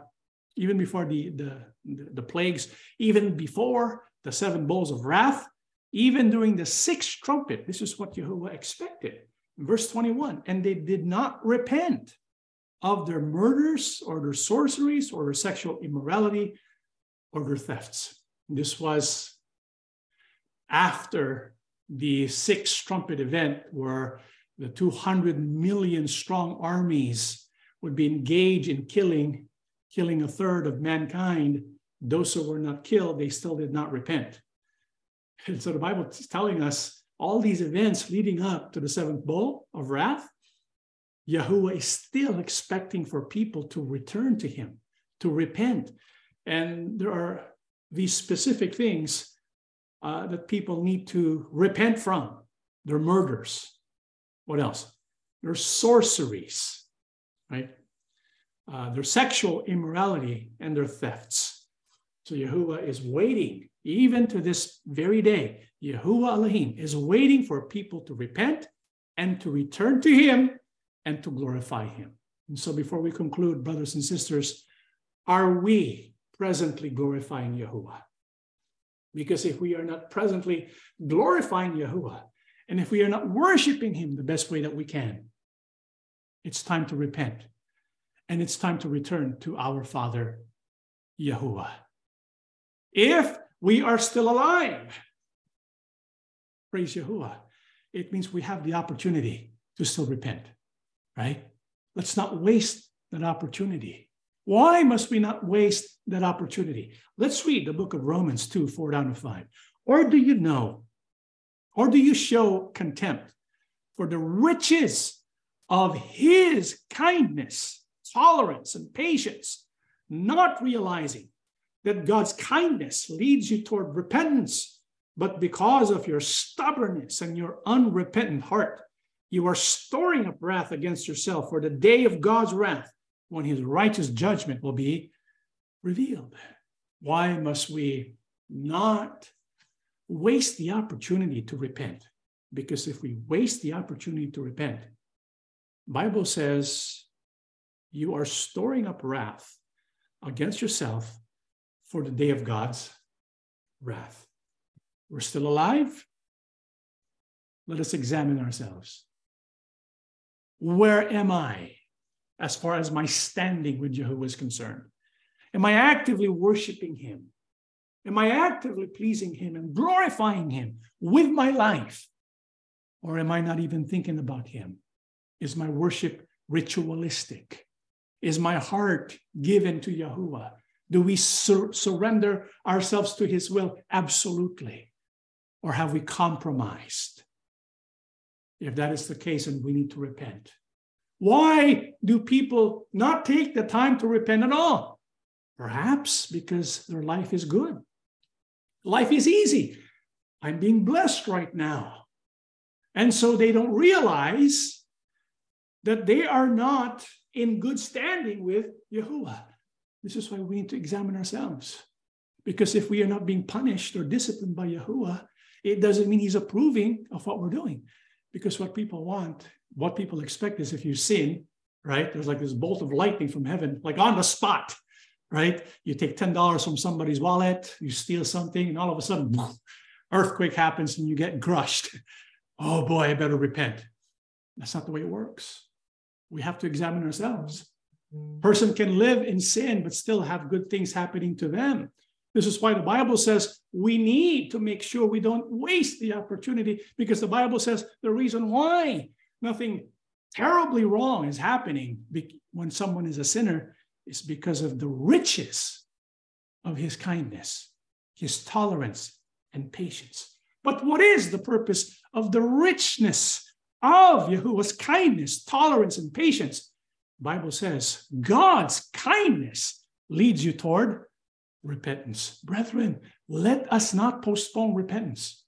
even before the, the, the plagues, even before the seven bowls of wrath, even during the sixth trumpet, this is what Yahuwah expected. Verse 21 and they did not repent of their murders or their sorceries or their sexual immorality or their thefts. This was after the sixth trumpet event, where the 200 million strong armies would be engaged in killing, killing a third of mankind. Those who were not killed, they still did not repent. And so the Bible is telling us all these events leading up to the seventh bowl of wrath, Yahuwah is still expecting for people to return to him, to repent. And there are these specific things uh, that people need to repent from their murders. What else? Their sorceries, right? Uh, their sexual immorality and their thefts. So Yahuwah is waiting, even to this very day. Yahuwah Elohim is waiting for people to repent and to return to him and to glorify him. And so before we conclude, brothers and sisters, are we presently glorifying Yahuwah? Because if we are not presently glorifying Yahuwah, and if we are not worshiping him the best way that we can, it's time to repent. And it's time to return to our Father, Yahuwah. If we are still alive, praise Yahuwah, it means we have the opportunity to still repent, right? Let's not waste that opportunity. Why must we not waste that opportunity? Let's read the book of Romans 2 4 down to 5. Or do you know, or do you show contempt for the riches of his kindness, tolerance, and patience, not realizing that God's kindness leads you toward repentance, but because of your stubbornness and your unrepentant heart, you are storing up wrath against yourself for the day of God's wrath when his righteous judgment will be revealed. Why must we not waste the opportunity to repent? Because if we waste the opportunity to repent, Bible says you are storing up wrath against yourself for the day of God's wrath. We're still alive. Let us examine ourselves. Where am I as far as my standing with Yahuwah is concerned? Am I actively worshiping Him? Am I actively pleasing Him and glorifying Him with my life? Or am I not even thinking about Him? Is my worship ritualistic? Is my heart given to Yahuwah? Do we sur- surrender ourselves to his will? Absolutely. Or have we compromised? If that is the case, then we need to repent. Why do people not take the time to repent at all? Perhaps because their life is good. Life is easy. I'm being blessed right now. And so they don't realize that they are not in good standing with Yahuwah. This is why we need to examine ourselves. Because if we are not being punished or disciplined by Yahuwah, it doesn't mean he's approving of what we're doing. Because what people want, what people expect is if you sin, right? There's like this bolt of lightning from heaven, like on the spot, right? You take $10 from somebody's wallet, you steal something, and all of a sudden, earthquake happens and you get crushed. Oh boy, I better repent. That's not the way it works. We have to examine ourselves. Person can live in sin, but still have good things happening to them. This is why the Bible says we need to make sure we don't waste the opportunity because the Bible says the reason why nothing terribly wrong is happening when someone is a sinner is because of the riches of his kindness, his tolerance, and patience. But what is the purpose of the richness of Yahuwah's kindness, tolerance, and patience? Bible says God's kindness leads you toward repentance. Brethren, let us not postpone repentance.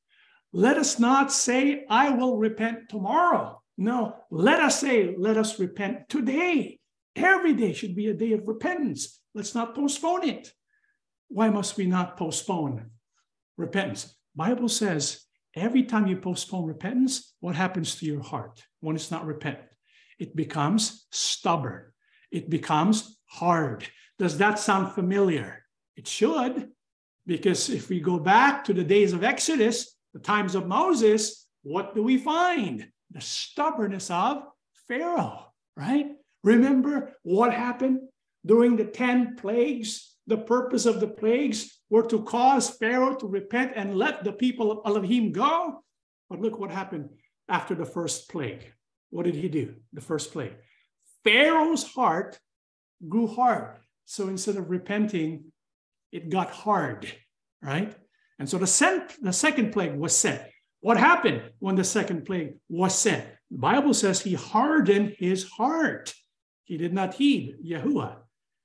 Let us not say, I will repent tomorrow. No, let us say, let us repent today. Every day should be a day of repentance. Let's not postpone it. Why must we not postpone repentance? Bible says every time you postpone repentance, what happens to your heart when it's not repentant? It becomes stubborn. It becomes hard. Does that sound familiar? It should, because if we go back to the days of Exodus, the times of Moses, what do we find? The stubbornness of Pharaoh, right? Remember what happened during the 10 plagues? The purpose of the plagues were to cause Pharaoh to repent and let the people of Elohim go. But look what happened after the first plague. What did he do? The first plague. Pharaoh's heart grew hard. So instead of repenting, it got hard, right? And so the, sent, the second plague was sent. What happened when the second plague was sent? The Bible says he hardened his heart. He did not heed Yahuwah.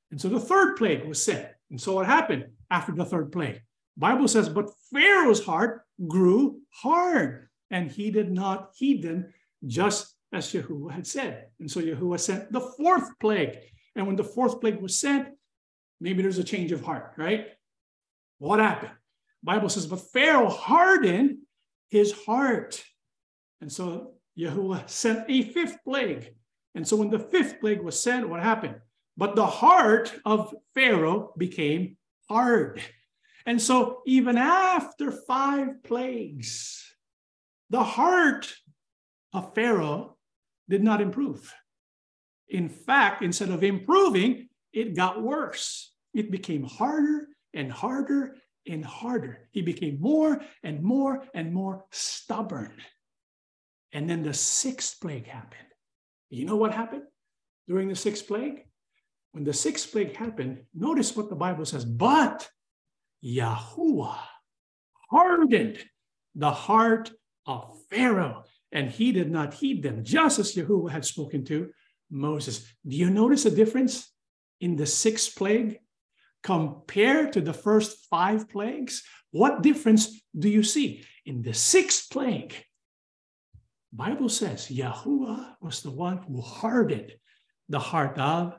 And so the third plague was sent. And so what happened after the third plague? Bible says, but Pharaoh's heart grew hard, and he did not heed them, just as Yahuwah had said. And so Yahuwah sent the fourth plague. And when the fourth plague was sent, maybe there's a change of heart, right? What happened? Bible says, but Pharaoh hardened his heart. And so Yahuwah sent a fifth plague. And so when the fifth plague was sent, what happened? But the heart of Pharaoh became hard. And so even after five plagues, the heart of Pharaoh did not improve. In fact, instead of improving, it got worse. It became harder and harder and harder. He became more and more and more stubborn. And then the sixth plague happened. You know what happened during the sixth plague? When the sixth plague happened, notice what the Bible says. But Yahuwah hardened the heart of Pharaoh, and he did not heed them, just as Yahuwah had spoken to Moses. Do you notice a difference in the sixth plague compared to the first five plagues? What difference do you see? In the sixth plague, Bible says Yahuwah was the one who hardened the heart of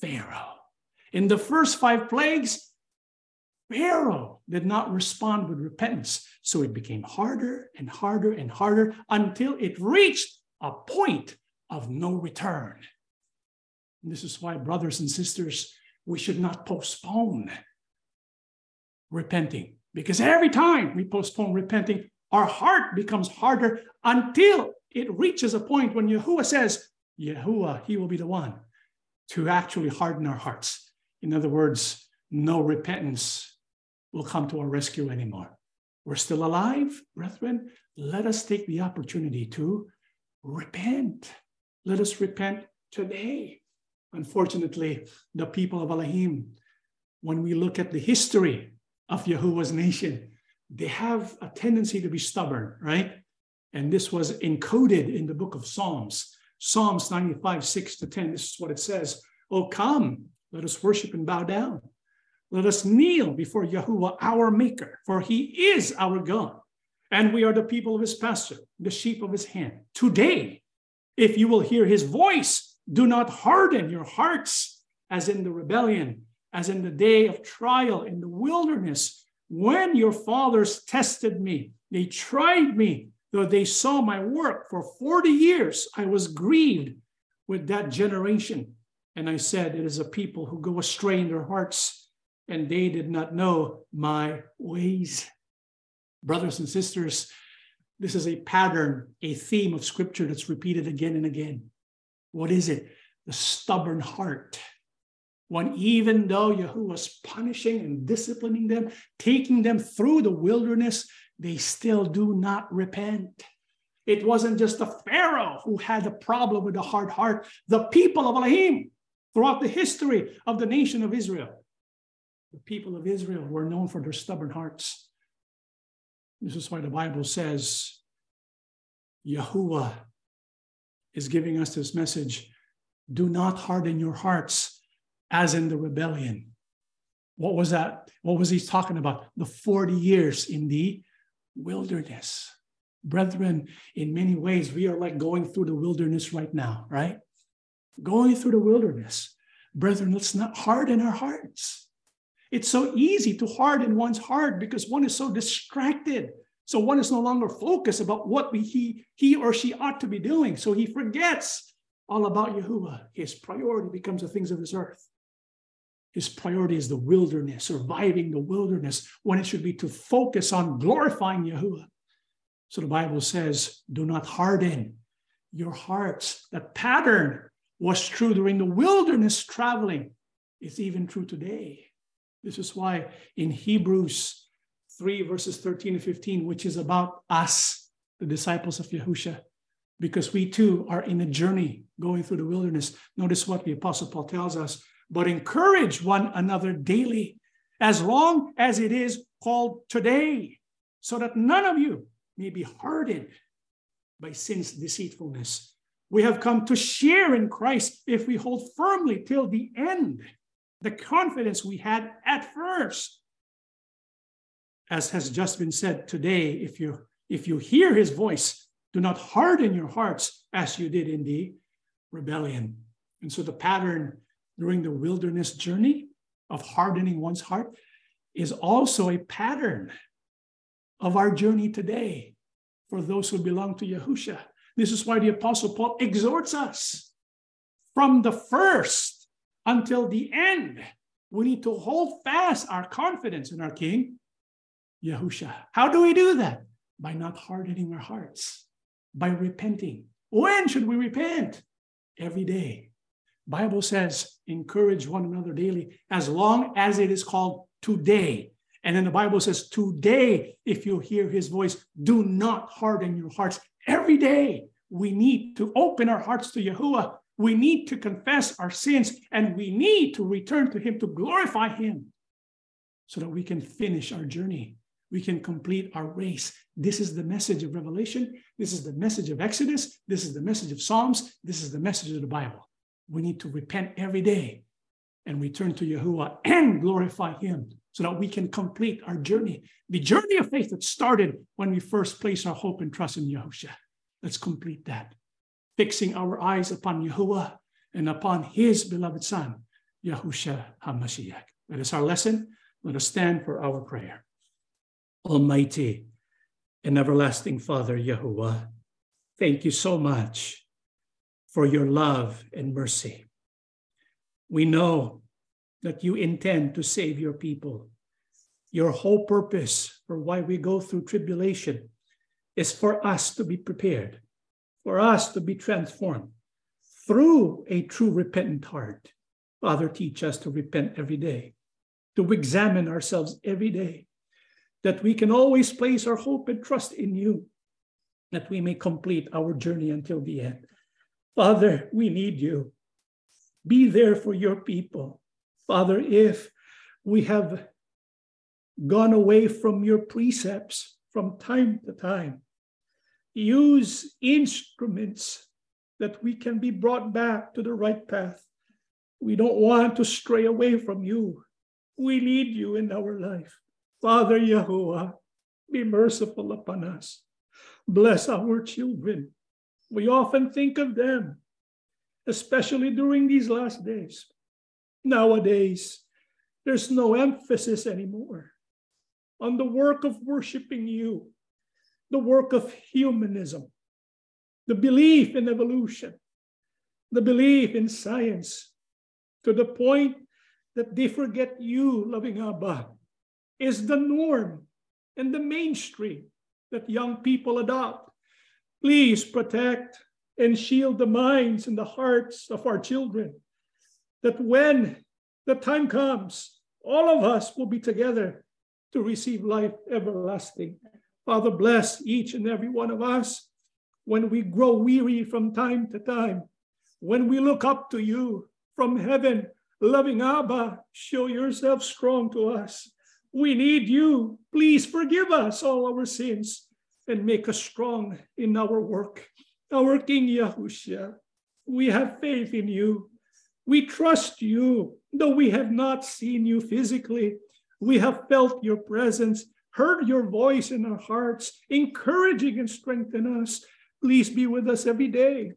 Pharaoh. In the first five plagues, Pharaoh did not respond with repentance. So it became harder and harder and harder until it reached a point of no return. And this is why, brothers and sisters, we should not postpone repenting. Because every time we postpone repenting, our heart becomes harder until it reaches a point when Yahuwah says, Yahuwah, He will be the one to actually harden our hearts. In other words, no repentance will come to our rescue anymore. We're still alive, brethren. Let us take the opportunity to repent. Let us repent today. Unfortunately, the people of Elohim, when we look at the history of Yahuwah's nation, they have a tendency to be stubborn, right? And this was encoded in the book of Psalms. Psalms 95, 6 to 10. This is what it says Oh, come, let us worship and bow down. Let us kneel before Yahuwah, our Maker, for he is our God. And we are the people of his pasture, the sheep of his hand. Today, if you will hear his voice, do not harden your hearts as in the rebellion, as in the day of trial in the wilderness, when your fathers tested me. They tried me, though they saw my work for 40 years. I was grieved with that generation. And I said, It is a people who go astray in their hearts, and they did not know my ways. Brothers and sisters, this is a pattern, a theme of scripture that's repeated again and again. What is it? The stubborn heart. When even though Yahuwah was punishing and disciplining them, taking them through the wilderness, they still do not repent. It wasn't just the Pharaoh who had a problem with a hard heart. The people of Elohim, throughout the history of the nation of Israel, the people of Israel were known for their stubborn hearts. This is why the Bible says Yahuwah is giving us this message do not harden your hearts as in the rebellion. What was that? What was he talking about? The 40 years in the wilderness. Brethren, in many ways, we are like going through the wilderness right now, right? Going through the wilderness. Brethren, let's not harden our hearts. It's so easy to harden one's heart because one is so distracted. So one is no longer focused about what we, he, he or she ought to be doing. So he forgets all about Yahuwah. His priority becomes the things of this earth. His priority is the wilderness, surviving the wilderness, when it should be to focus on glorifying Yahuwah. So the Bible says, do not harden your hearts. That pattern was true during the wilderness traveling. It's even true today. This is why in Hebrews 3, verses 13 and 15, which is about us, the disciples of Yahusha, because we too are in a journey going through the wilderness. Notice what the Apostle Paul tells us but encourage one another daily, as long as it is called today, so that none of you may be hardened by sin's deceitfulness. We have come to share in Christ if we hold firmly till the end the confidence we had at first. As has just been said today, if you if you hear his voice, do not harden your hearts as you did in the rebellion. And so the pattern during the wilderness journey of hardening one's heart is also a pattern of our journey today for those who belong to Yahusha. This is why the Apostle Paul exhorts us from the first until the end. We need to hold fast our confidence in our King, Yahusha. How do we do that? By not hardening our hearts, by repenting. When should we repent? Every day. Bible says, encourage one another daily, as long as it is called today. And then the Bible says, today, if you hear his voice, do not harden your hearts. Every day, we need to open our hearts to Yahuwah. We need to confess our sins and we need to return to him to glorify him so that we can finish our journey. We can complete our race. This is the message of Revelation. This is the message of Exodus. This is the message of Psalms. This is the message of the Bible. We need to repent every day and return to Yahuwah and glorify him so that we can complete our journey, the journey of faith that started when we first placed our hope and trust in Yahushua. Let's complete that, fixing our eyes upon Yahuwah and upon his beloved Son, Yahusha HaMashiach. That is our lesson. Let us stand for our prayer. Almighty and everlasting Father, Yahuwah, thank you so much for your love and mercy. We know that you intend to save your people. Your whole purpose for why we go through tribulation is for us to be prepared, for us to be transformed through a true repentant heart. Father, teach us to repent every day, to examine ourselves every day, that we can always place our hope and trust in you, that we may complete our journey until the end. Father, we need you. Be there for your people. Father, if we have gone away from your precepts from time to time, use instruments that we can be brought back to the right path. We don't want to stray away from you. We need you in our life. Father Yahuwah, be merciful upon us. Bless our children. We often think of them, especially during these last days. Nowadays, there's no emphasis anymore on the work of worshiping you, the work of humanism, the belief in evolution, the belief in science, to the point that they forget you, loving Abba, is the norm and the mainstream that young people adopt. Please protect and shield the minds and the hearts of our children that when the time comes, all of us will be together to receive life everlasting. Father, bless each and every one of us when we grow weary from time to time, when we look up to you from heaven, loving Abba, show yourself strong to us. We need you. Please forgive us all our sins and make us strong in our work. Our King Yahushua, we have faith in you. We trust you, though we have not seen you physically. We have felt your presence, heard your voice in our hearts, encouraging and strengthening us. Please be with us every day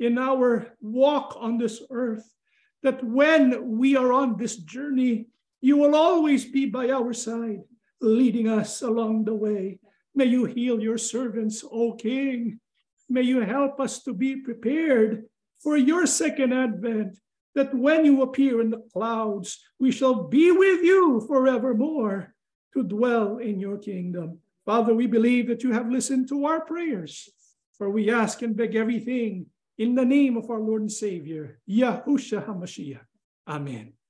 in our walk on this earth, that when we are on this journey, you will always be by our side, leading us along the way. May you heal your servants, O King. May you help us to be prepared for your second advent that when you appear in the clouds, we shall be with you forevermore to dwell in your kingdom. Father, we believe that you have listened to our prayers, for we ask and beg everything in the name of our Lord and Savior, Yahushua HaMashiach. Amen.